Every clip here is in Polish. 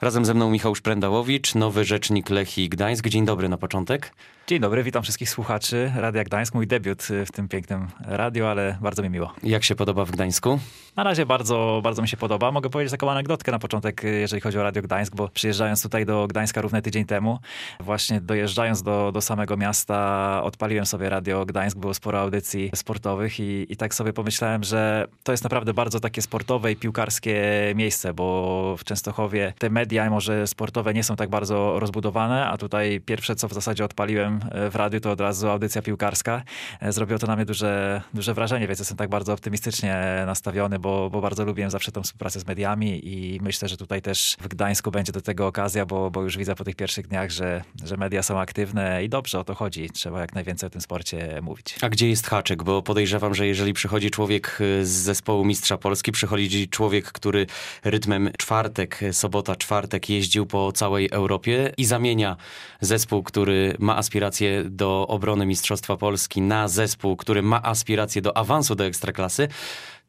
Razem ze mną Michał Szprendałowicz, nowy rzecznik Lechii Gdańsk. Dzień dobry na początek. Dzień dobry, witam wszystkich słuchaczy Radia Gdańsk. Mój debiut w tym pięknym radio, ale bardzo mi miło. Jak się podoba w Gdańsku? Na razie bardzo, bardzo mi się podoba. Mogę powiedzieć taką anegdotkę na początek, jeżeli chodzi o Radio Gdańsk, bo przyjeżdżając tutaj do Gdańska równy tydzień temu, właśnie dojeżdżając do, do samego miasta, odpaliłem sobie Radio Gdańsk, było sporo audycji sportowych i, i tak sobie pomyślałem, że to jest naprawdę bardzo takie sportowe i piłkarskie miejsce, bo w Częstochowie te media, może sportowe, nie są tak bardzo rozbudowane, a tutaj pierwsze, co w zasadzie odpaliłem w radiu, to od razu audycja piłkarska. Zrobiło to na mnie duże, duże wrażenie, więc jestem tak bardzo optymistycznie nastawiony, bo, bo bardzo lubię zawsze tą współpracę z mediami i myślę, że tutaj też w Gdańsku będzie do tego okazja, bo, bo już widzę po tych pierwszych dniach, że, że media są aktywne i dobrze o to chodzi. Trzeba jak najwięcej o tym sporcie mówić. A gdzie jest haczyk? Bo podejrzewam, że jeżeli przychodzi człowiek z zespołu Mistrza Polski, przychodzi człowiek, który rytmem czwartek, sobota, czwartek jeździł po całej Europie i zamienia zespół, który ma aspiracje do obrony Mistrzostwa Polski na zespół, który ma aspiracje do awansu do Ekstraklasy,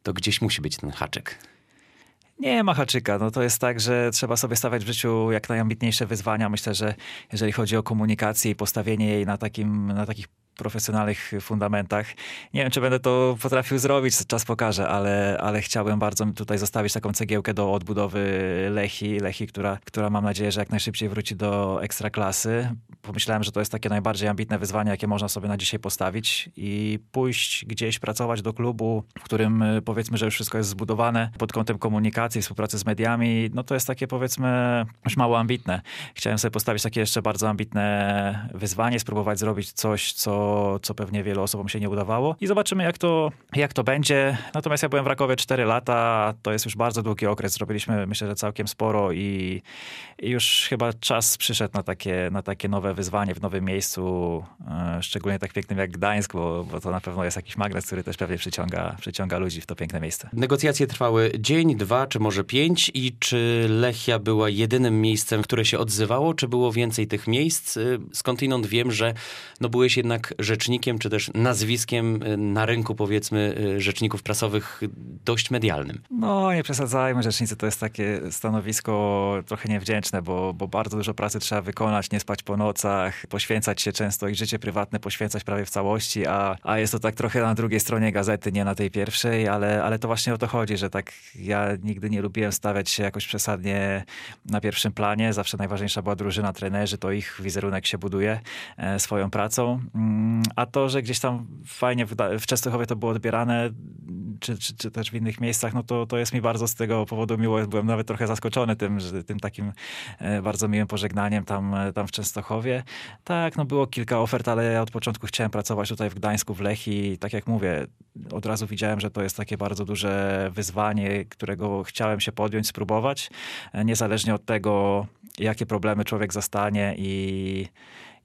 to gdzieś musi być ten haczyk. Nie ma haczyka. No to jest tak, że trzeba sobie stawiać w życiu jak najambitniejsze wyzwania. Myślę, że jeżeli chodzi o komunikację i postawienie jej na, takim, na takich profesjonalnych fundamentach. Nie wiem, czy będę to potrafił zrobić, czas pokaże, ale, ale chciałbym bardzo tutaj zostawić taką cegiełkę do odbudowy Lechi, Lechi która, która mam nadzieję, że jak najszybciej wróci do ekstraklasy. Pomyślałem, że to jest takie najbardziej ambitne wyzwanie, jakie można sobie na dzisiaj postawić i pójść gdzieś, pracować do klubu, w którym powiedzmy, że już wszystko jest zbudowane pod kątem komunikacji, współpracy z mediami, no to jest takie powiedzmy już mało ambitne. Chciałem sobie postawić takie jeszcze bardzo ambitne wyzwanie, spróbować zrobić coś, co co, pewnie wielu osobom się nie udawało. I zobaczymy, jak to, jak to będzie. Natomiast ja byłem w Rakowie 4 lata, to jest już bardzo długi okres. Zrobiliśmy, myślę, że całkiem sporo i, i już chyba czas przyszedł na takie, na takie nowe wyzwanie w nowym miejscu, e, szczególnie tak pięknym jak Gdańsk, bo, bo to na pewno jest jakiś magnes, który też pewnie przyciąga, przyciąga ludzi w to piękne miejsce. Negocjacje trwały dzień, dwa, czy może pięć i czy Lechia była jedynym miejscem, które się odzywało, czy było więcej tych miejsc? Y, skądinąd wiem, że no byłeś jednak rzecznikiem, czy też nazwiskiem y, na rynku, powiedzmy, y, rzeczników prasowych dość medialnym. No, nie przesadzajmy. Rzecznicy to jest takie stanowisko trochę niewdzięczne, bo, bo bardzo dużo pracy trzeba wykonać, nie spać po nocach, poświęcać się często i życie prywatne poświęcać prawie w całości, a, a jest to tak trochę na drugiej stronie gazety, nie na tej pierwszej, ale, ale to właśnie o to chodzi, że tak ja nigdy nie lubiłem stawiać się jakoś przesadnie na pierwszym planie. Zawsze najważniejsza była drużyna, trenerzy, to ich wizerunek się buduje e, swoją pracą. A to, że gdzieś tam fajnie w, Częstochowie to było odbierane, czy, czy, czy, też w innych miejscach, no to, to jest mi bardzo z tego powodu miło. Byłem nawet trochę zaskoczony tym, że, tym takim e, bardzo miłym pożegnaniem tam, e, tam w Częstochowie. Tak, no było kilka ofert, ale ja od początku chciałem pracować tutaj w Gdańsku, w Lechi. Tak jak mówię, od razu widziałem, że to jest takie bardzo duże wyzwanie, którego chciałem się podjąć, spróbować, e, niezależnie od tego, jakie problemy człowiek zastanie i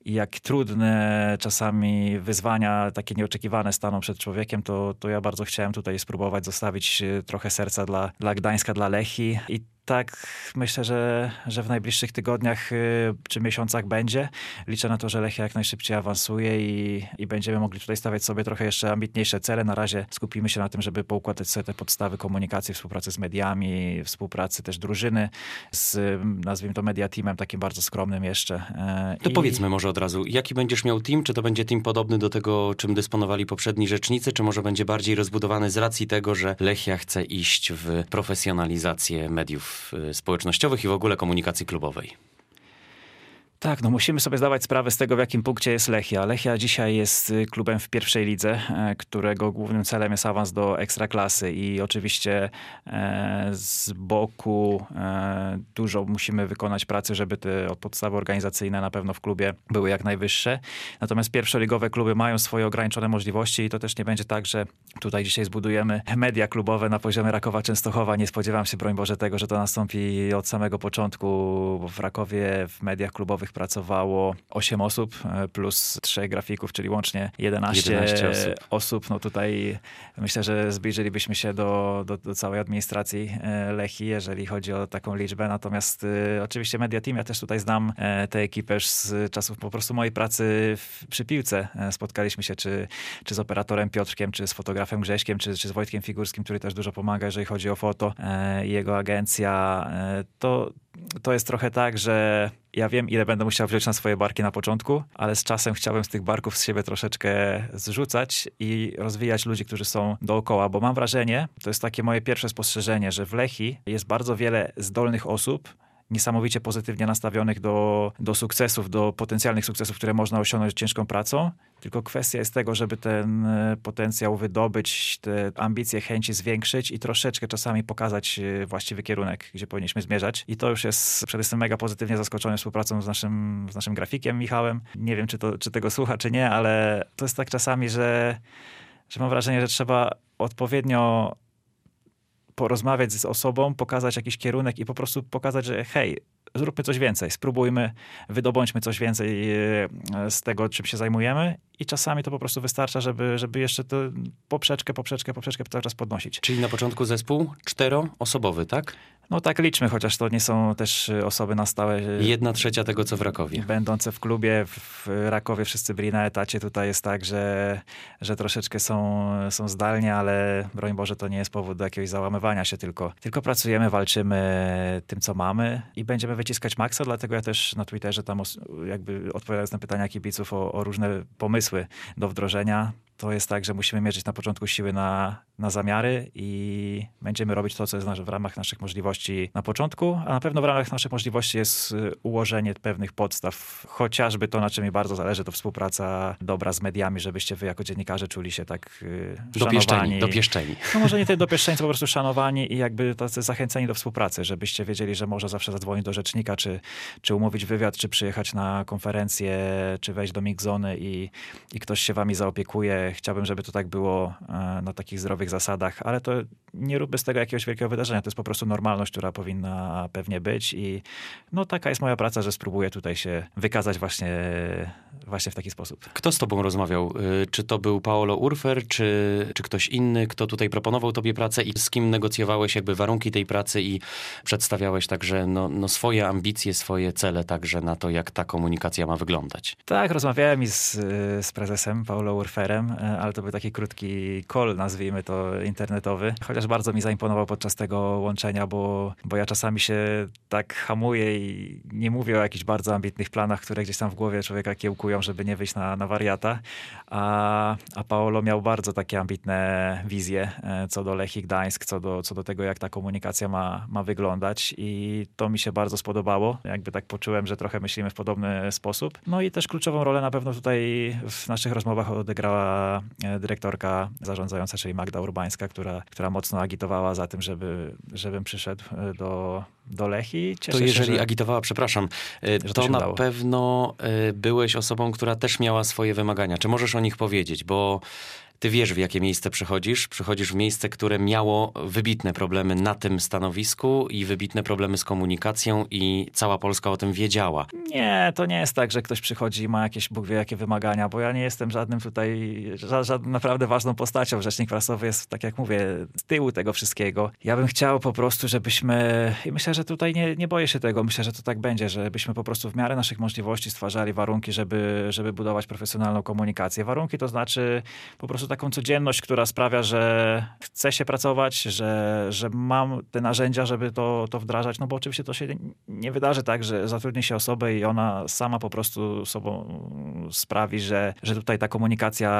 i jak trudne czasami wyzwania, takie nieoczekiwane staną przed człowiekiem, to, to ja bardzo chciałem tutaj spróbować zostawić trochę serca dla, dla Gdańska, dla Lechi. I tak, myślę, że, że w najbliższych tygodniach y, czy miesiącach będzie. Liczę na to, że Lechia jak najszybciej awansuje i, i będziemy mogli tutaj stawiać sobie trochę jeszcze ambitniejsze cele. Na razie skupimy się na tym, żeby poukładać sobie te podstawy komunikacji, współpracy z mediami, współpracy też drużyny z, nazwijmy to, media teamem, takim bardzo skromnym jeszcze. E, to I... powiedzmy może od razu, jaki będziesz miał team? Czy to będzie team podobny do tego, czym dysponowali poprzedni rzecznicy, czy może będzie bardziej rozbudowany z racji tego, że Lechia chce iść w profesjonalizację mediów społecznościowych i w ogóle komunikacji klubowej. Tak, no musimy sobie zdawać sprawę z tego, w jakim punkcie jest Lechia. Lechia dzisiaj jest y, klubem w pierwszej lidze, e, którego głównym celem jest awans do ekstraklasy i oczywiście e, z boku e, dużo musimy wykonać pracy, żeby te podstawy organizacyjne na pewno w klubie były jak najwyższe. Natomiast pierwszoligowe kluby mają swoje ograniczone możliwości i to też nie będzie tak, że tutaj dzisiaj zbudujemy media klubowe na poziomie Rakowa Częstochowa. Nie spodziewam się, broń Boże, tego, że to nastąpi od samego początku, bo w Rakowie w mediach klubowych pracowało 8 osób e, plus 3 grafików, czyli łącznie 11, 11 osób. osób. No tutaj myślę, że zbliżylibyśmy się do, do, do całej administracji e, Lechi, jeżeli chodzi o taką liczbę. Natomiast e, oczywiście Media Team, ja też tutaj znam tę ekipę już z czasów po prostu mojej pracy w, przy piłce. Spotkaliśmy się czy, czy z operatorem Piotrkiem, czy z fotografem Grześkiem, czy, czy z Wojtkiem Figurskim, który też dużo pomaga, jeżeli chodzi o foto i jego agencja. To, to jest trochę tak, że ja wiem, ile będę musiał wziąć na swoje barki na początku, ale z czasem chciałbym z tych barków z siebie troszeczkę zrzucać i rozwijać ludzi, którzy są dookoła, bo mam wrażenie, to jest takie moje pierwsze spostrzeżenie, że w Lechi jest bardzo wiele zdolnych osób, niesamowicie pozytywnie nastawionych do, do sukcesów, do potencjalnych sukcesów, które można osiągnąć ciężką pracą. Tylko kwestia jest tego, żeby ten e, potencjał wydobyć, te ambicje, chęci zwiększyć i troszeczkę czasami pokazać e, właściwy kierunek, gdzie powinniśmy zmierzać. I to już jest, przede wszystkim mega pozytywnie zaskoczony współpracą z naszym, z naszym grafikiem Michałem. Nie wiem, czy, to, czy tego słucha, czy nie, ale to jest tak czasami, że, że mam wrażenie, że trzeba odpowiednio porozmawiać z osobą, pokazać jakiś kierunek i po prostu pokazać, że hej, zróbmy coś więcej, spróbujmy, wydobądźmy coś więcej e, z tego, czym się zajmujemy i czasami to po prostu wystarcza, żeby, żeby jeszcze to poprzeczkę, poprzeczkę, poprzeczkę cały czas podnosić. Czyli na początku zespół czteroosobowy, tak? No tak liczmy, chociaż to nie są też e, osoby na stałe. e, Jedna trzecia tego, co w Rakowie. Będące w klubie w Rakowie wszyscy byli na etacie. Tutaj jest tak, że, że troszeczkę są, są zdalni, ale broń Boże, to nie jest powód do jakiegoś załamywania się, tylko, tylko pracujemy, walczymy tym, co mamy i będziemy wyciskać maksa, dlatego ja też na Twitterze tam jakby odpowiadając na pytania kibiców o, o różne pomysły do wdrożenia, to jest tak, że musimy mierzyć na początku siły na, na zamiary i będziemy robić to, co jest w ramach naszych możliwości na początku, a na pewno w ramach naszych możliwości jest y, ułożenie pewnych podstaw, chociażby to, na czym mi bardzo zależy, to współpraca dobra z mediami, żebyście wy jako dziennikarze czuli się tak y, Dopieszczeni, dopieszczeni. No może nie tyle dopieszczeni, co po prostu szanowani i jakby tacy zachęceni do współpracy, żebyście wiedzieli, że można zawsze zadzwonić do rzecznika, czy, czy umówić wywiad, czy przyjechać na konferencję, czy wejść do Mixzony i, i ktoś się wami zaopiekuje. Chciałbym, żeby to tak było e, na takich zdrowych zasadach, ale to nie róbmy z tego jakiegoś wielkiego wydarzenia. To jest po prostu normalność, która powinna pewnie być i no taka jest moja praca, że spróbuję tutaj się wykazać właśnie, właśnie w taki sposób. Kto z tobą rozmawiał? Y, Czy to był Paolo Urfer, czy, czy ktoś inny, kto tutaj proponował tobie pracę i z kim negocjowałeś jakby warunki tej pracy i przedstawiałeś także no, no swoje ambicje, swoje cele także na to, jak ta komunikacja ma wyglądać? Tak, rozmawiałem i z, z prezesem Paulo Urferem, e, ale to był taki krótki call, nazwijmy to internetowy. Chociaż bardzo mi zaimponował podczas tego łączenia, bo, bo ja czasami się tak hamuję i nie mówię o jakichś bardzo ambitnych planach, które gdzieś tam w głowie człowieka kiełkują, żeby nie wyjść na, na wariata. A, a Paolo miał bardzo takie ambitne wizje e, co do Lechii Gdańsk, co do, co do tego, jak ta komunikacja ma, ma wyglądać i to mi się bardzo spodobało. Jakby tak poczułem, że trochę myślimy w podobny sposób. No i też kluczową rolę na pewno tutaj w naszych rozmowach odegrała e, dyrektorka zarządzająca, czyli Magda Urbańska, która, która mocno agitowała za tym, żeby, żebym przyszedł e, do, do Lechii. Cieszę To jeżeli się, że... agitowała, przepraszam, że to to na udało. pewno byłeś osobą, która też miała swoje wymagania. Czy możesz o nich powiedzieć? Bo ty wiesz, w jakie miejsce przychodzisz. Przychodzisz w miejsce, które miało wybitne problemy na tym stanowisku i wybitne problemy z komunikacją i cała Polska o tym wiedziała. Nie, to nie jest tak, że ktoś przychodzi i ma jakieś Bóg wie jakie wymagania, bo ja nie jestem żadnym tutaj, ża żadną naprawdę ważną postacią. Rzecznik prasowy jest, tak jak mówię, z tyłu tego wszystkiego. Ja bym chciał po prostu, żebyśmy, i myślę, że tutaj nie, nie boję się tego, myślę, że to tak będzie, żebyśmy po prostu w miarę naszych możliwości stwarzali warunki, żeby, żeby budować profesjonalną komunikację. Warunki to znaczy po prostu taką codzienność, która sprawia, że chce się pracować, że, że mam te narzędzia, żeby to, to wdrażać, no bo oczywiście to się nie wydarzy tak, że zatrudni się osobę i ona sama po prostu sobą sprawi, że, że tutaj ta komunikacja,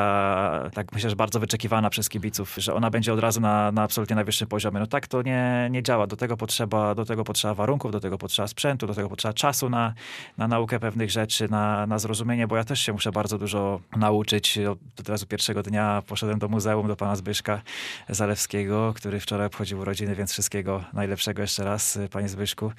tak myślę, że bardzo wyczekiwana przez kibiców, że ona będzie od razu na, na absolutnie najwyższym poziomie. No tak to nie, nie działa. Do tego, potrzeba, do tego potrzeba warunków, do tego potrzeba sprzętu, do tego potrzeba czasu na, na naukę pewnych rzeczy, na, na zrozumienie, bo ja też się muszę bardzo dużo nauczyć. Od razu pierwszego dnia poszedłem do muzeum, do pana Zbyszka Zalewskiego, który wczoraj obchodził urodziny, więc wszystkiego najlepszego jeszcze raz, panie Zbyszku.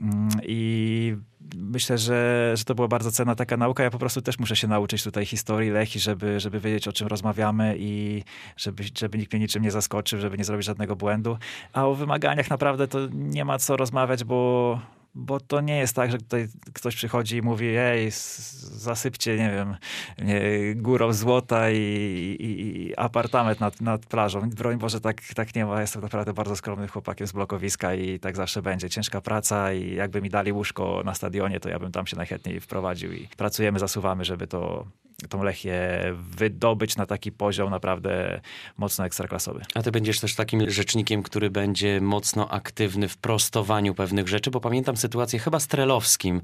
Mm, I myślę, że, że to była bardzo cenna taka nauka. Ja po prostu też muszę się nauczyć tutaj historii Lechi, żeby, żeby wiedzieć, o czym rozmawiamy i żeby, żeby nikt mnie niczym nie zaskoczył, żeby nie zrobić żadnego błędu. A o wymaganiach naprawdę to nie ma co rozmawiać, bo bo to nie jest tak, że tutaj ktoś przychodzi i mówi, ej, zasypcie, nie wiem, górą złota i, i, i apartament nad, nad plażą. Broń Boże, tak, tak nie ma. Jestem naprawdę bardzo skromnym chłopakiem z blokowiska i tak zawsze będzie. Ciężka praca i jakby mi dali łóżko na stadionie, to ja bym tam się najchętniej wprowadził i pracujemy, zasuwamy, żeby to tą Lechię wydobyć na taki poziom naprawdę mocno ekstraklasowy. A ty będziesz też takim rzecznikiem, który będzie mocno aktywny w prostowaniu pewnych rzeczy, bo pamiętam sytuację chyba z Trelowskim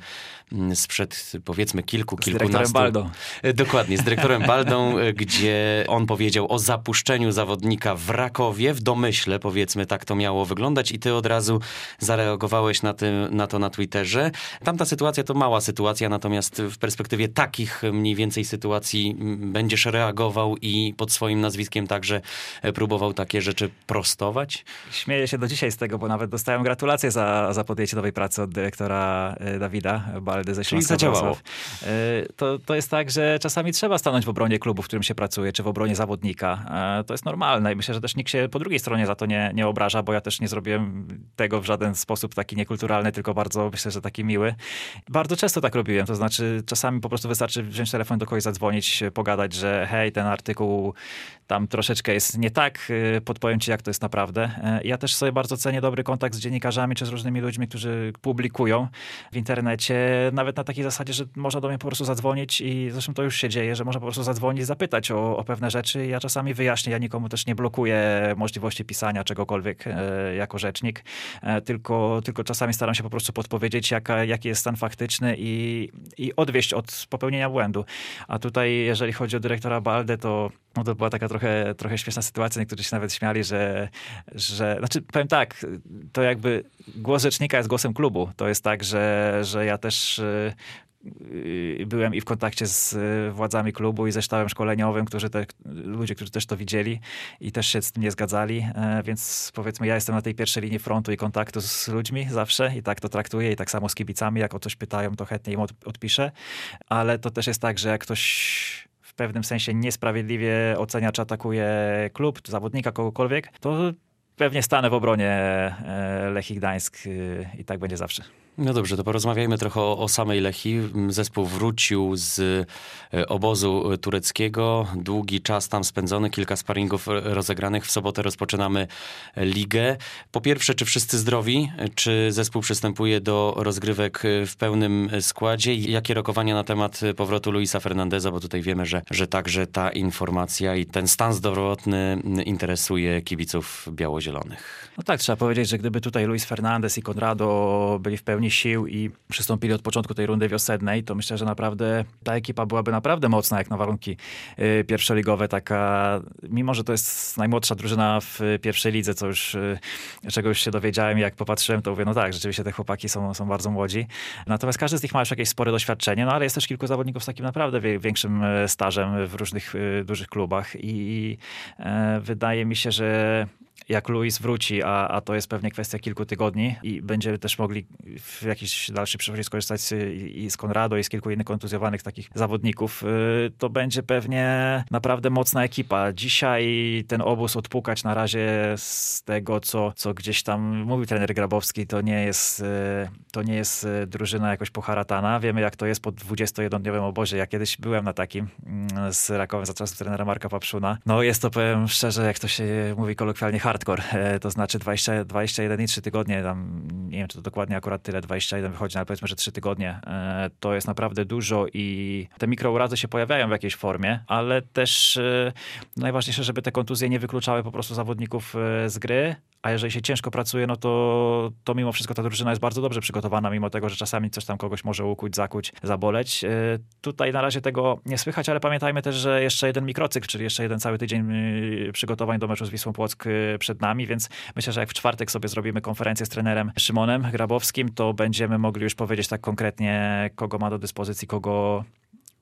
mm, sprzed powiedzmy kilku, z kilkunastu... Z dyrektorem Baldą. E, dokładnie, z dyrektorem Baldą, e, gdzie on powiedział o zapuszczeniu zawodnika w Rakowie, w domyśle powiedzmy tak to miało wyglądać i ty od razu zareagowałeś na, tym, na to na Twitterze. Tamta sytuacja to mała sytuacja, natomiast w perspektywie takich mniej więcej sytuacji sytuacji będziesz reagował i pod swoim nazwiskiem także e, próbował takie rzeczy prostować? Śmieję się do dzisiaj z tego, bo nawet dostałem gratulacje za, za podjęcie nowej pracy od dyrektora e, Dawida Baldy ze Śląska Czyli zadziałało. E, to, to jest tak, że czasami trzeba stanąć w obronie klubu, w którym się pracuje, czy w obronie zawodnika. To jest normalne i myślę, że też nikt się po drugiej stronie za to nie, nie obraża, bo ja też nie zrobiłem tego w żaden sposób taki niekulturalny, tylko bardzo myślę, że taki miły. Bardzo często tak robiłem, to znaczy czasami po prostu wystarczy wziąć telefon do kogoś zadzwonić, pogadać, że hej, ten artykuł tam troszeczkę jest nie tak, y, podpowiem ci, jak to jest naprawdę. E, ja też sobie bardzo cenię dobry kontakt z dziennikarzami, czy z różnymi ludźmi, którzy publikują w internecie, nawet na takiej zasadzie, że można do mnie po prostu zadzwonić i zresztą to już się dzieje, że można po prostu zadzwonić, zapytać o, o pewne rzeczy. Ja czasami wyjaśnię, ja nikomu też nie blokuję możliwości pisania czegokolwiek e, jako rzecznik, e, tylko, tylko czasami staram się po prostu podpowiedzieć, jaka, jaki jest stan faktyczny i, i odwieść od popełnienia błędu. A tutaj, jeżeli chodzi o dyrektora Baldę, to, no to była taka trochę, trochę śmieszna sytuacja. Niektórzy się nawet śmiali, że, że... Znaczy, powiem tak, to jakby głos rzecznika jest głosem klubu. To jest tak, że, że ja też byłem i w kontakcie z władzami klubu i ze sztabem szkoleniowym, którzy te, ludzie, którzy też to widzieli i też się z tym nie zgadzali, e, więc powiedzmy ja jestem na tej pierwszej linii frontu i kontaktu z ludźmi zawsze i tak to traktuję i tak samo z kibicami, jak o coś pytają, to chętnie im odpiszę, ale to też jest tak, że jak ktoś pewnym sensie niesprawiedliwie ocenia czy atakuje klub, zawodnika, kogokolwiek, to pewnie stanę w obronie e, Lechii Gdańsk y, i tak będzie zawsze. No dobrze, to porozmawiajmy trochę o, o, samej Lechii. Zespół wrócił z e, obozu tureckiego. Długi czas tam spędzony, kilka sparingów rozegranych. W sobotę rozpoczynamy ligę. Po pierwsze, czy wszyscy zdrowi? Czy zespół przystępuje do rozgrywek w pełnym składzie? Jakie rokowania na temat powrotu Luisa Fernandeza? Bo tutaj wiemy, że, że także ta informacja i ten stan zdrowotny interesuje kibiców biało-zielonych. No tak, trzeba powiedzieć, że gdyby tutaj Luis Fernandez i Conrado byli w pełni sił i przystąpili od początku tej rundy wiosennej, to myślę, że naprawdę ta ekipa byłaby naprawdę mocna, jak na warunki y, pierwszoligowe. Taka, mimo że to jest najmłodsza drużyna w pierwszej lidze, co już, y, czego już się dowiedziałem, jak popatrzyłem, to mówię, no tak, rzeczywiście te chłopaki są, są bardzo młodzi. Natomiast każdy z nich ma już jakieś spore doświadczenie, no ale jest też kilku zawodników z takim naprawdę większym y, stażem w różnych dużych klubach i wydaje mi się, że jak Luis wróci, a, a to jest pewnie kwestia kilku tygodni i będziemy też mogli w jakiś dalszy przyszłości skorzystać z, i z Konrado i z kilku innych kontuzjowanych takich zawodników, y, to będzie pewnie naprawdę mocna ekipa. Dzisiaj ten obóz odpukać na razie z tego, co, co gdzieś tam mówił trener Grabowski, to nie jest, y, to nie jest y, drużyna jakoś poharatana. Wiemy, jak to jest po 21-dniowym obozie. Ja kiedyś byłem na takim mm, z Rakowem za czasów trenera Marka Papszuna. No jest to, powiem szczerze, jak to się mówi kolokwialnie, hardcore. E, to znaczy 20, 21 i 3 tygodnie, tam nie wiem, czy to dokładnie akurat tyle 21 wychodzi, ale powiedzmy, że 3 tygodnie. E, to jest naprawdę dużo i te mikrourazy się pojawiają w jakiejś formie, ale też e, najważniejsze, żeby te kontuzje nie wykluczały po prostu zawodników z gry, a jeżeli się ciężko pracuje, no to, to mimo wszystko ta drużyna jest bardzo dobrze przygotowana, mimo tego, że czasami coś tam kogoś może ukuć, zakuć, zaboleć. Tutaj na razie tego nie słychać, ale pamiętajmy też, że jeszcze jeden mikrocykl, czyli jeszcze jeden cały tydzień przygotowań do meczu z Wisłą Płock przed nami, więc myślę, że jak w czwartek sobie zrobimy konferencję z trenerem Szymonem Grabowskim, to będziemy mogli już powiedzieć tak konkretnie, kogo ma do dyspozycji, kogo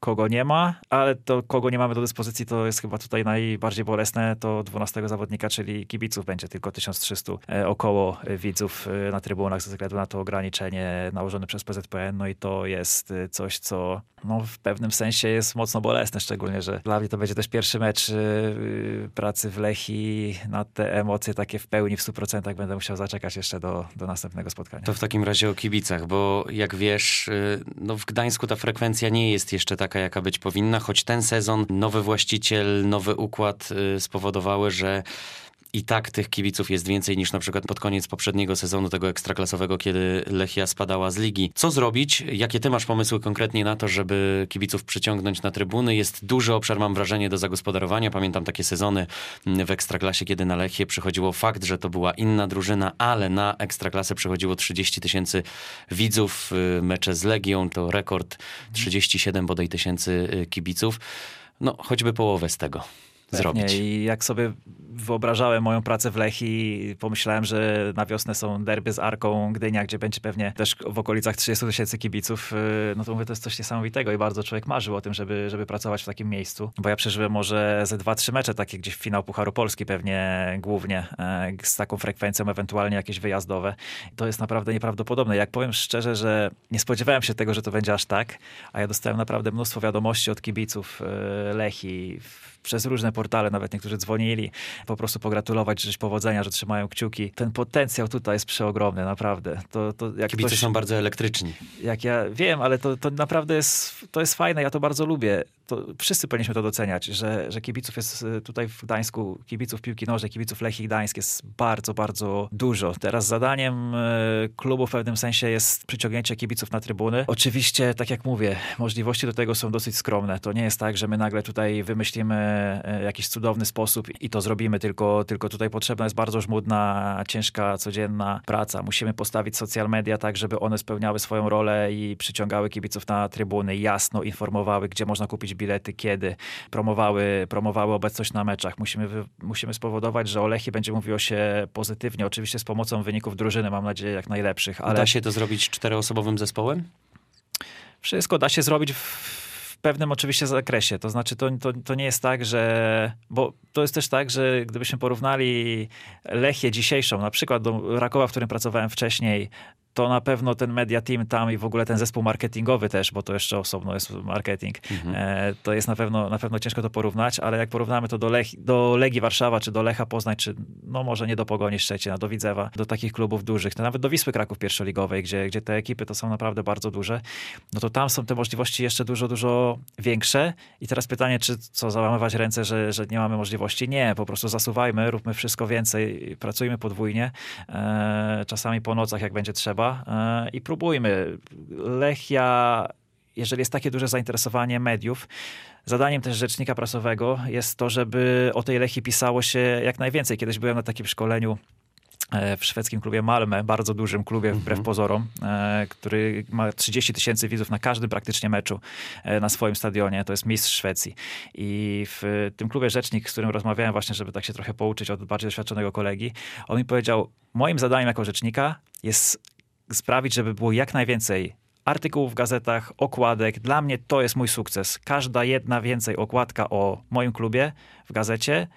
kogo nie ma, ale to kogo nie mamy do dyspozycji, to jest chyba tutaj najbardziej bolesne, to 12 zawodnika, czyli kibiców. Będzie tylko 1300 e, około widzów e, na trybunach ze względu na to ograniczenie nałożone przez PZPN, no i to jest e, coś, co no, w pewnym sensie jest mocno bolesne, szczególnie, że dla mnie to będzie też pierwszy mecz pracy w Lechi na te emocje takie w pełni, w 100% będę musiał zaczekać jeszcze do, do następnego spotkania. To w takim razie o kibicach, bo jak wiesz, no w Gdańsku ta frekwencja nie jest jeszcze taka, jaka być powinna, choć ten sezon nowy właściciel, nowy układ spowodowały, że i tak tych kibiców jest więcej niż na przykład pod koniec poprzedniego sezonu tego ekstraklasowego, kiedy Lechia spadała z ligi. Co zrobić? Jakie ty masz pomysły konkretnie na to, żeby kibiców przyciągnąć na trybuny? Jest duży obszar, mam wrażenie, do zagospodarowania. Pamiętam takie sezony w ekstraklasie, kiedy na Lechię przychodziło fakt, że to była inna drużyna, ale na ekstraklasę przychodziło 30 tysięcy widzów. Mecze z Legią to rekord 37 bodaj tysięcy y, kibiców. No, choćby połowę z tego. Pewnie. zrobić. I jak sobie wyobrażałem moją pracę w Lechi, pomyślałem, że na wiosnę są derby z Arką Gdynia, gdzie będzie pewnie też w okolicach 30 tysięcy kibiców, y, no to mówię, to jest coś niesamowitego i bardzo człowiek marzył o tym, żeby, żeby pracować w takim miejscu. Bo ja przeżyłem może ze dwa, trzy mecze, takie gdzieś w finał Pucharu Polski pewnie głównie, e, z taką frekwencją, ewentualnie jakieś wyjazdowe. To jest naprawdę nieprawdopodobne. Jak powiem szczerze, że nie spodziewałem się tego, że to będzie aż tak, a ja dostałem naprawdę mnóstwo wiadomości od kibiców e, Lechi przez różne portale, nawet niektórzy dzwonili, po prostu pogratulować, życzyć powodzenia, że trzymają kciuki. Ten potencjał tutaj jest przeogromny, naprawdę. To, to jak Kibice ktoś, są bardzo elektryczni. Jak ja wiem, ale to, to naprawdę jest, to jest fajne, ja to bardzo lubię to wszyscy powinniśmy to doceniać, że, że kibiców jest y, tutaj w Gdańsku, kibiców piłki nożnej, kibiców Lechii Gdańsk jest bardzo, bardzo dużo. Teraz zadaniem y, klubu w pewnym sensie jest przyciągnięcie kibiców na trybuny. Oczywiście, tak jak mówię, możliwości do tego są dosyć skromne. To nie jest tak, że my nagle tutaj wymyślimy y, jakiś cudowny sposób i to zrobimy, tylko, tylko tutaj potrzebna jest bardzo żmudna, ciężka, codzienna praca. Musimy postawić social media tak, żeby one spełniały swoją rolę i przyciągały kibiców na trybuny, jasno informowały, gdzie można kupić bilety, kiedy promowały, promowały obecność na meczach. Musimy, musimy spowodować, że o Lechii będzie mówiło się pozytywnie. Oczywiście z pomocą wyników drużyny, mam nadzieję, jak najlepszych. Ale... Da się to zrobić czteroosobowym zespołem? Wszystko da się zrobić w w pewnym oczywiście zakresie. To znaczy, to, to, to nie jest tak, że. Bo to jest też tak, że gdybyśmy porównali Lechię dzisiejszą, na przykład do Rakowa, w którym pracowałem wcześniej, to na pewno ten media team tam i w ogóle ten zespół marketingowy też, bo to jeszcze osobno jest marketing, mhm. e, to jest na pewno, na pewno ciężko to porównać, ale jak porównamy to do, Lech, do Legii Warszawa, czy do Lecha Poznań, czy no może nie do Pogoni Szczecina, do Widzewa, do takich klubów dużych, to nawet do Wisły Kraków pierwszoligowej, gdzie, gdzie te ekipy to są naprawdę bardzo duże, no to tam są te możliwości jeszcze dużo, dużo większe i teraz pytanie, czy co, załamywać ręce, że, że nie mamy możliwości? Nie, po prostu zasuwajmy, róbmy wszystko więcej, pracujmy podwójnie, e, czasami po nocach, jak będzie trzeba, E, i próbujmy. Lechia, jeżeli jest takie duże zainteresowanie mediów, zadaniem też rzecznika prasowego jest to, żeby o tej Lechii pisało się jak najwięcej. Kiedyś byłem na takim szkoleniu e, w szwedzkim klubie Malmö, bardzo dużym klubie wbrew mm -hmm. pozorom, e, który ma 30 tysięcy widzów na każdym praktycznie meczu na swoim stadionie. To jest mistrz Szwecji. I w tym klubie rzecznik, z którym rozmawiałem właśnie, żeby tak się trochę pouczyć od bardziej doświadczonego kolegi, on mi powiedział, moim zadaniem jako rzecznika jest sprawić, żeby było jak najwięcej artykułów w gazetach, okładek. Dla mnie to jest mój sukces. Każda jedna więcej okładka o moim klubie w gazecie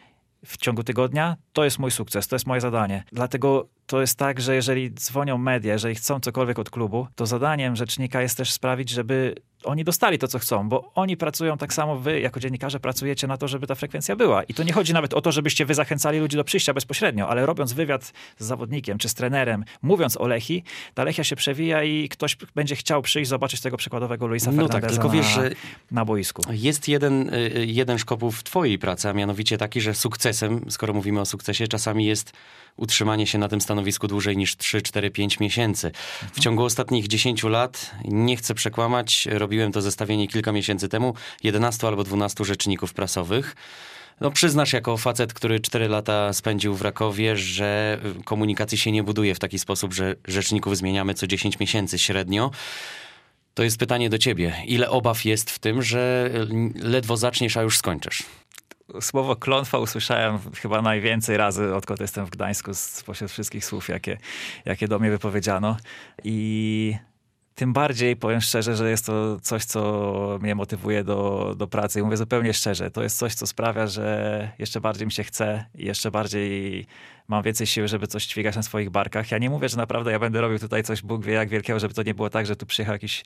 w ciągu tygodnia, to jest mój sukces, to jest moje zadanie. Dlatego to jest tak, że jeżeli dzwonią media, jeżeli chcą cokolwiek od klubu, to zadaniem rzecznika jest też sprawić, żeby oni dostali to, co chcą, bo oni pracują tak samo, wy jako dziennikarze pracujecie na to, żeby ta frekwencja była. I to nie chodzi nawet o to, żebyście wy zachęcali ludzi do przyjścia bezpośrednio, ale robiąc wywiad z zawodnikiem czy z trenerem, mówiąc o Lechi, ta Lechia się przewija i ktoś będzie chciał przyjść, zobaczyć tego przykładowego Luisa no tak, tylko wiesz, na, na boisku. Jest jeden, y, jeden szkopuł w twojej pracy, a mianowicie taki, że sukcesem, skoro mówimy o sukcesie, czasami jest utrzymanie się na tym stanowisku dłużej niż 3, 4, 5 miesięcy. W ciągu ostatnich 10 lat, nie chcę przekłamać, robiłem to zestawienie kilka miesięcy temu, 11 albo 12 rzeczników prasowych. No przyznasz jako facet, który 4 lata spędził w Rakowie, że komunikacji się nie buduje w taki sposób, że rzeczników zmieniamy co 10 miesięcy średnio. To jest pytanie do ciebie. Ile obaw jest w tym, że ledwo zaczniesz, a już skończysz? słowo klątwa usłyszałem chyba najwięcej razy, odkąd jestem w Gdańsku, spośród wszystkich słów, jakie, jakie do mnie wypowiedziano. I tym bardziej powiem szczerze, że jest to coś, co mnie motywuje do, do pracy. I mówię zupełnie szczerze, to jest coś, co sprawia, że jeszcze bardziej mi się chce i jeszcze bardziej mam więcej siły, żeby coś dźwigać na swoich barkach. Ja nie mówię, że naprawdę ja będę robił tutaj coś Bóg wie jak wielkiego, żeby to nie było tak, że tu przyjechał jakiś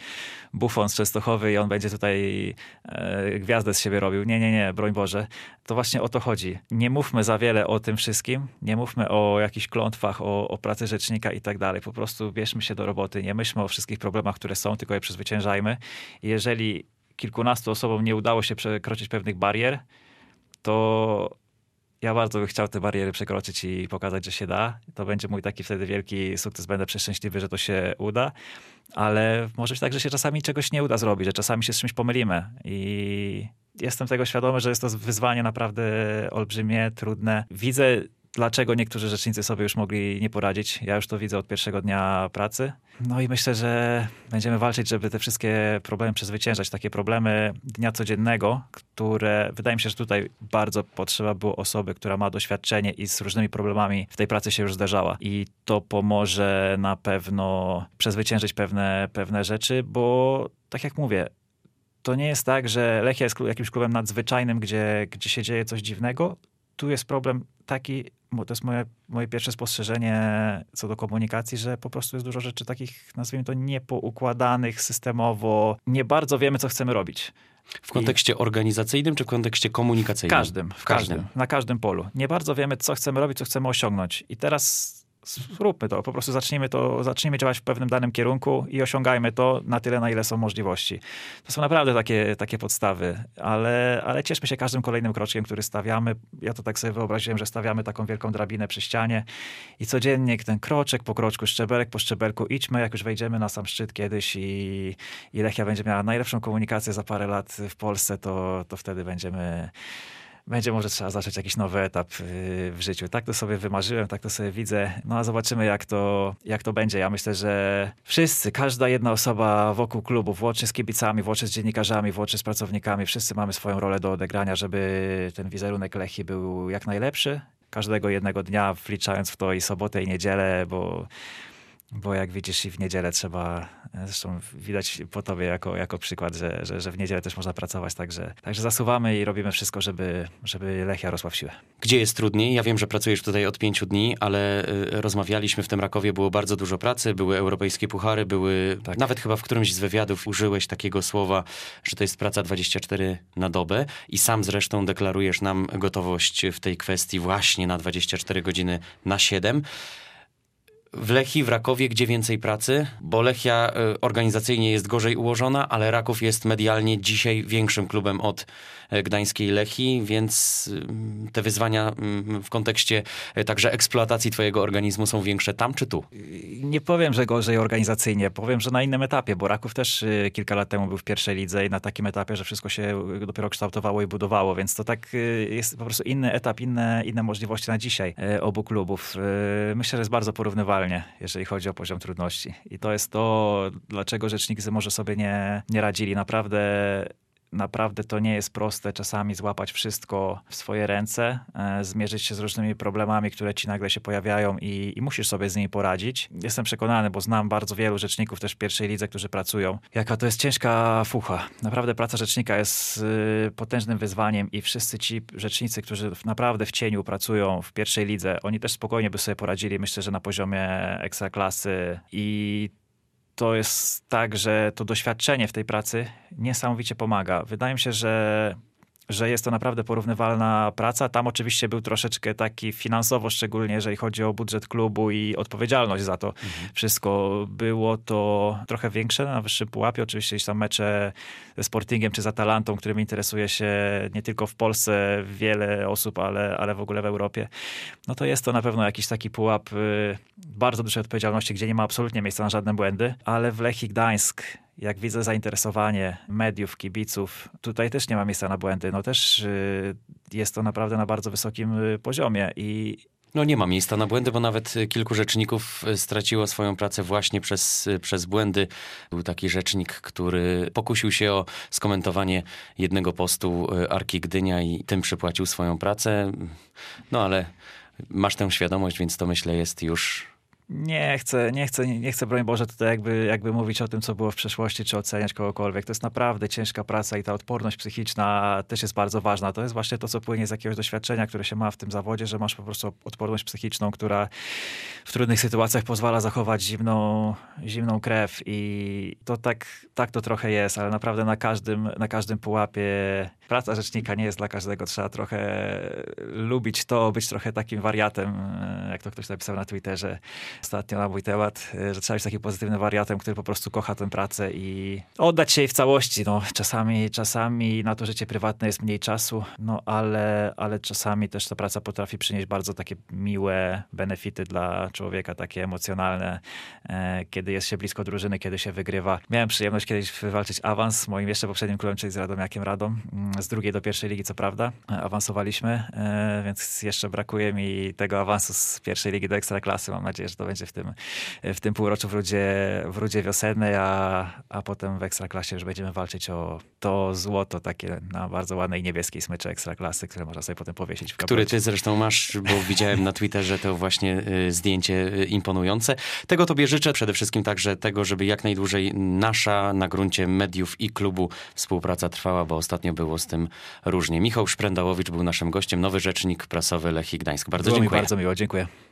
bufon z Częstochowy i on będzie tutaj e, gwiazdę z siebie robił. Nie, nie, nie, broń Boże. To właśnie o to chodzi. Nie mówmy za wiele o tym wszystkim, nie mówmy o jakichś klątwach, o, o pracy rzecznika i tak dalej. Po prostu bierzmy się do roboty, nie myślmy o wszystkich problemach, które są, tylko je przezwyciężajmy. Jeżeli kilkunastu osobom nie udało się przekroczyć pewnych barier, to ja bardzo bym chciał te bariery przekroczyć i pokazać, że się da. To będzie mój taki wtedy wielki sukces. Będę przeszczęśliwy, że to się uda. Ale może być tak, że się czasami czegoś nie uda zrobić, że czasami się z czymś pomylimy. I jestem tego świadomy, że jest to wyzwanie naprawdę olbrzymie, trudne. Widzę dlaczego niektórzy rzecznicy sobie już mogli nie poradzić. Ja już to widzę od pierwszego dnia pracy. No i myślę, że będziemy walczyć, żeby te wszystkie problemy przezwyciężać. Takie problemy dnia codziennego, które wydaje mi się, że tutaj bardzo potrzeba było osoby, która ma doświadczenie i z różnymi problemami w tej pracy się już zdarzała. I to pomoże na pewno przezwyciężyć pewne, pewne rzeczy, bo tak jak mówię, to nie jest tak, że Lechia jest jakimś klubem nadzwyczajnym, gdzie, gdzie się dzieje coś dziwnego. Tu jest problem taki, to jest moje, moje pierwsze spostrzeżenie co do komunikacji, że po prostu jest dużo rzeczy takich, nazwijmy to, niepoukładanych systemowo. Nie bardzo wiemy, co chcemy robić. W kontekście I... organizacyjnym czy w kontekście komunikacyjnym? W każdym, w każdym, każdym, na każdym polu. Nie bardzo wiemy, co chcemy robić, co chcemy osiągnąć. I teraz zróbmy to, po prostu zacznijmy to, zacznijmy działać w pewnym danym kierunku i osiągajmy to na tyle, na ile są możliwości. To są naprawdę takie, takie podstawy, ale, ale cieszmy się każdym kolejnym kroczkiem, który stawiamy. Ja to tak sobie wyobraziłem, że stawiamy taką wielką drabinę przy ścianie i codziennie ten kroczek po kroczku, szczebelek po szczebelku idźmy, jak już wejdziemy na sam szczyt kiedyś i, i Lechia będzie miała najlepszą komunikację za parę lat w Polsce, to, to wtedy będziemy będzie może trzeba zacząć jakiś nowy etap y, w życiu. Tak to sobie wymarzyłem, tak to sobie widzę. No a zobaczymy, jak to, jak to będzie. Ja myślę, że wszyscy, każda jedna osoba wokół klubu, włącznie z kibicami, włącznie z dziennikarzami, włącznie z pracownikami, wszyscy mamy swoją rolę do odegrania, żeby ten wizerunek Lechi był jak najlepszy. Każdego jednego dnia, wliczając w to i sobotę, i niedzielę, bo bo jak widzisz i w niedzielę trzeba, zresztą widać po tobie jako, jako przykład, że, że, że w niedzielę też można pracować, także, także zasuwamy i robimy wszystko, żeby, żeby Lechia rosła w siłę. Gdzie jest trudniej? Ja wiem, że pracujesz tutaj od pięciu dni, ale y, rozmawialiśmy w tym Rakowie, było bardzo dużo pracy, były europejskie puchary, były, tak. nawet chyba w którymś z wywiadów użyłeś takiego słowa, że to jest praca 24 na dobę i sam zresztą deklarujesz nam gotowość w tej kwestii właśnie na 24 godziny na 7 w Lechii, w Rakowie, gdzie więcej pracy, bo Lechia y, organizacyjnie jest gorzej ułożona, ale Raków jest medialnie dzisiaj większym klubem od e, gdańskiej Lechii, więc y, te wyzwania mm, w kontekście także eksploatacji twojego organizmu są większe tam czy tu? Nie powiem, że gorzej organizacyjnie, powiem, że na innym etapie, bo Raków też y, kilka lat temu był w pierwszej lidze i na takim etapie, że wszystko się dopiero kształtowało i budowało, więc to tak jest po prostu inny etap, inne, inne możliwości na dzisiaj obu klubów. Myślę, że jest bardzo porównywalny jeżeli chodzi o poziom trudności. I to jest to, dlaczego rzecznicy może sobie nie, nie radzili. Naprawdę naprawdę to nie jest proste czasami złapać wszystko w swoje ręce, e, zmierzyć się z różnymi problemami, które ci nagle się pojawiają i, i, musisz sobie z nimi poradzić. Jestem przekonany, bo znam bardzo wielu rzeczników też w pierwszej lidze, którzy pracują. Jaka to jest ciężka fucha. Naprawdę praca rzecznika jest y, potężnym wyzwaniem i wszyscy ci rzecznicy, którzy naprawdę w cieniu pracują w pierwszej lidze, oni też spokojnie by sobie poradzili, myślę, że na poziomie ekstraklasy i to jest tak, że to doświadczenie w tej pracy niesamowicie pomaga. Wydaje mi się, że że jest to naprawdę porównywalna praca. Tam oczywiście był troszeczkę taki finansowo, szczególnie jeżeli chodzi o budżet klubu i odpowiedzialność za to mhm. wszystko. Było to trochę większe na wyższym pułapie. Oczywiście tam mecze ze Sportingiem czy z Atalantą, którym interesuje się nie tylko w Polsce wiele osób, ale, ale w ogóle w Europie. No to jest to na pewno jakiś taki pułap y, bardzo dużej odpowiedzialności, gdzie nie ma absolutnie miejsca na żadne błędy, ale w Lechii Gdańsk jak widzę zainteresowanie mediów, kibiców, tutaj też nie ma miejsca na błędy. No też y, jest to naprawdę na bardzo wysokim y, poziomie i no nie ma miejsca na błędy, bo nawet kilku rzeczników straciło swoją pracę właśnie przez, przez błędy. Był taki rzecznik, który pokusił się o skomentowanie jednego postu y, Arki Gdynia i tym przypłacił swoją pracę. No ale masz tę świadomość, więc to myślę jest już Nie chcę, nie chcę, nie chcę, broń Boże, tutaj jakby, jakby mówić o tym, co było w przeszłości, czy oceniać kogokolwiek. To jest naprawdę ciężka praca i ta odporność psychiczna też jest bardzo ważna. To jest właśnie to, co płynie z jakiegoś doświadczenia, które się ma w tym zawodzie, że masz po prostu odporność psychiczną, która w trudnych sytuacjach pozwala zachować zimną, zimną krew i to tak, tak to trochę jest, ale naprawdę na każdym, na każdym pułapie praca rzecznika nie jest dla każdego. Trzeba trochę lubić to, być trochę takim wariatem, jak to ktoś napisał na Twitterze ostatnio na mój temat, że trzeba być takim pozytywnym wariatem, który po prostu kocha tę pracę i oddać się jej w całości. No, czasami, czasami na to życie prywatne jest mniej czasu, no ale, ale czasami też ta praca potrafi przynieść bardzo takie miłe benefity dla człowieka, takie emocjonalne, e, kiedy jest się blisko drużyny, kiedy się wygrywa. Miałem przyjemność kiedyś wywalczyć awans z moim jeszcze poprzednim klubem, czyli z Radomiakiem Radom, mm, z drugiej do pierwszej ligi, co prawda. E, awansowaliśmy, e, więc jeszcze brakuje mi tego awansu z pierwszej ligi do ekstraklasy. Mam nadzieję, że to będzie w tym, w tym półroczu w rudzie, w rudzie wiosennej, a, a potem w ekstraklasie już będziemy walczyć o to złoto takie na bardzo ładnej niebieskiej smyczy ekstraklasy, które można sobie potem powiesić w Który ty zresztą masz, bo widziałem na Twitterze to właśnie y, zdjęcie y, imponujące. Tego tobie życzę, przede wszystkim także tego, żeby jak najdłużej nasza na gruncie mediów i klubu współpraca trwała, bo ostatnio było z tym różnie. Michał Szprendałowicz był naszym gościem, nowy rzecznik prasowy Lechii Gdańsk. Bardzo Było mi dziękuję. bardzo miło, dziękuję.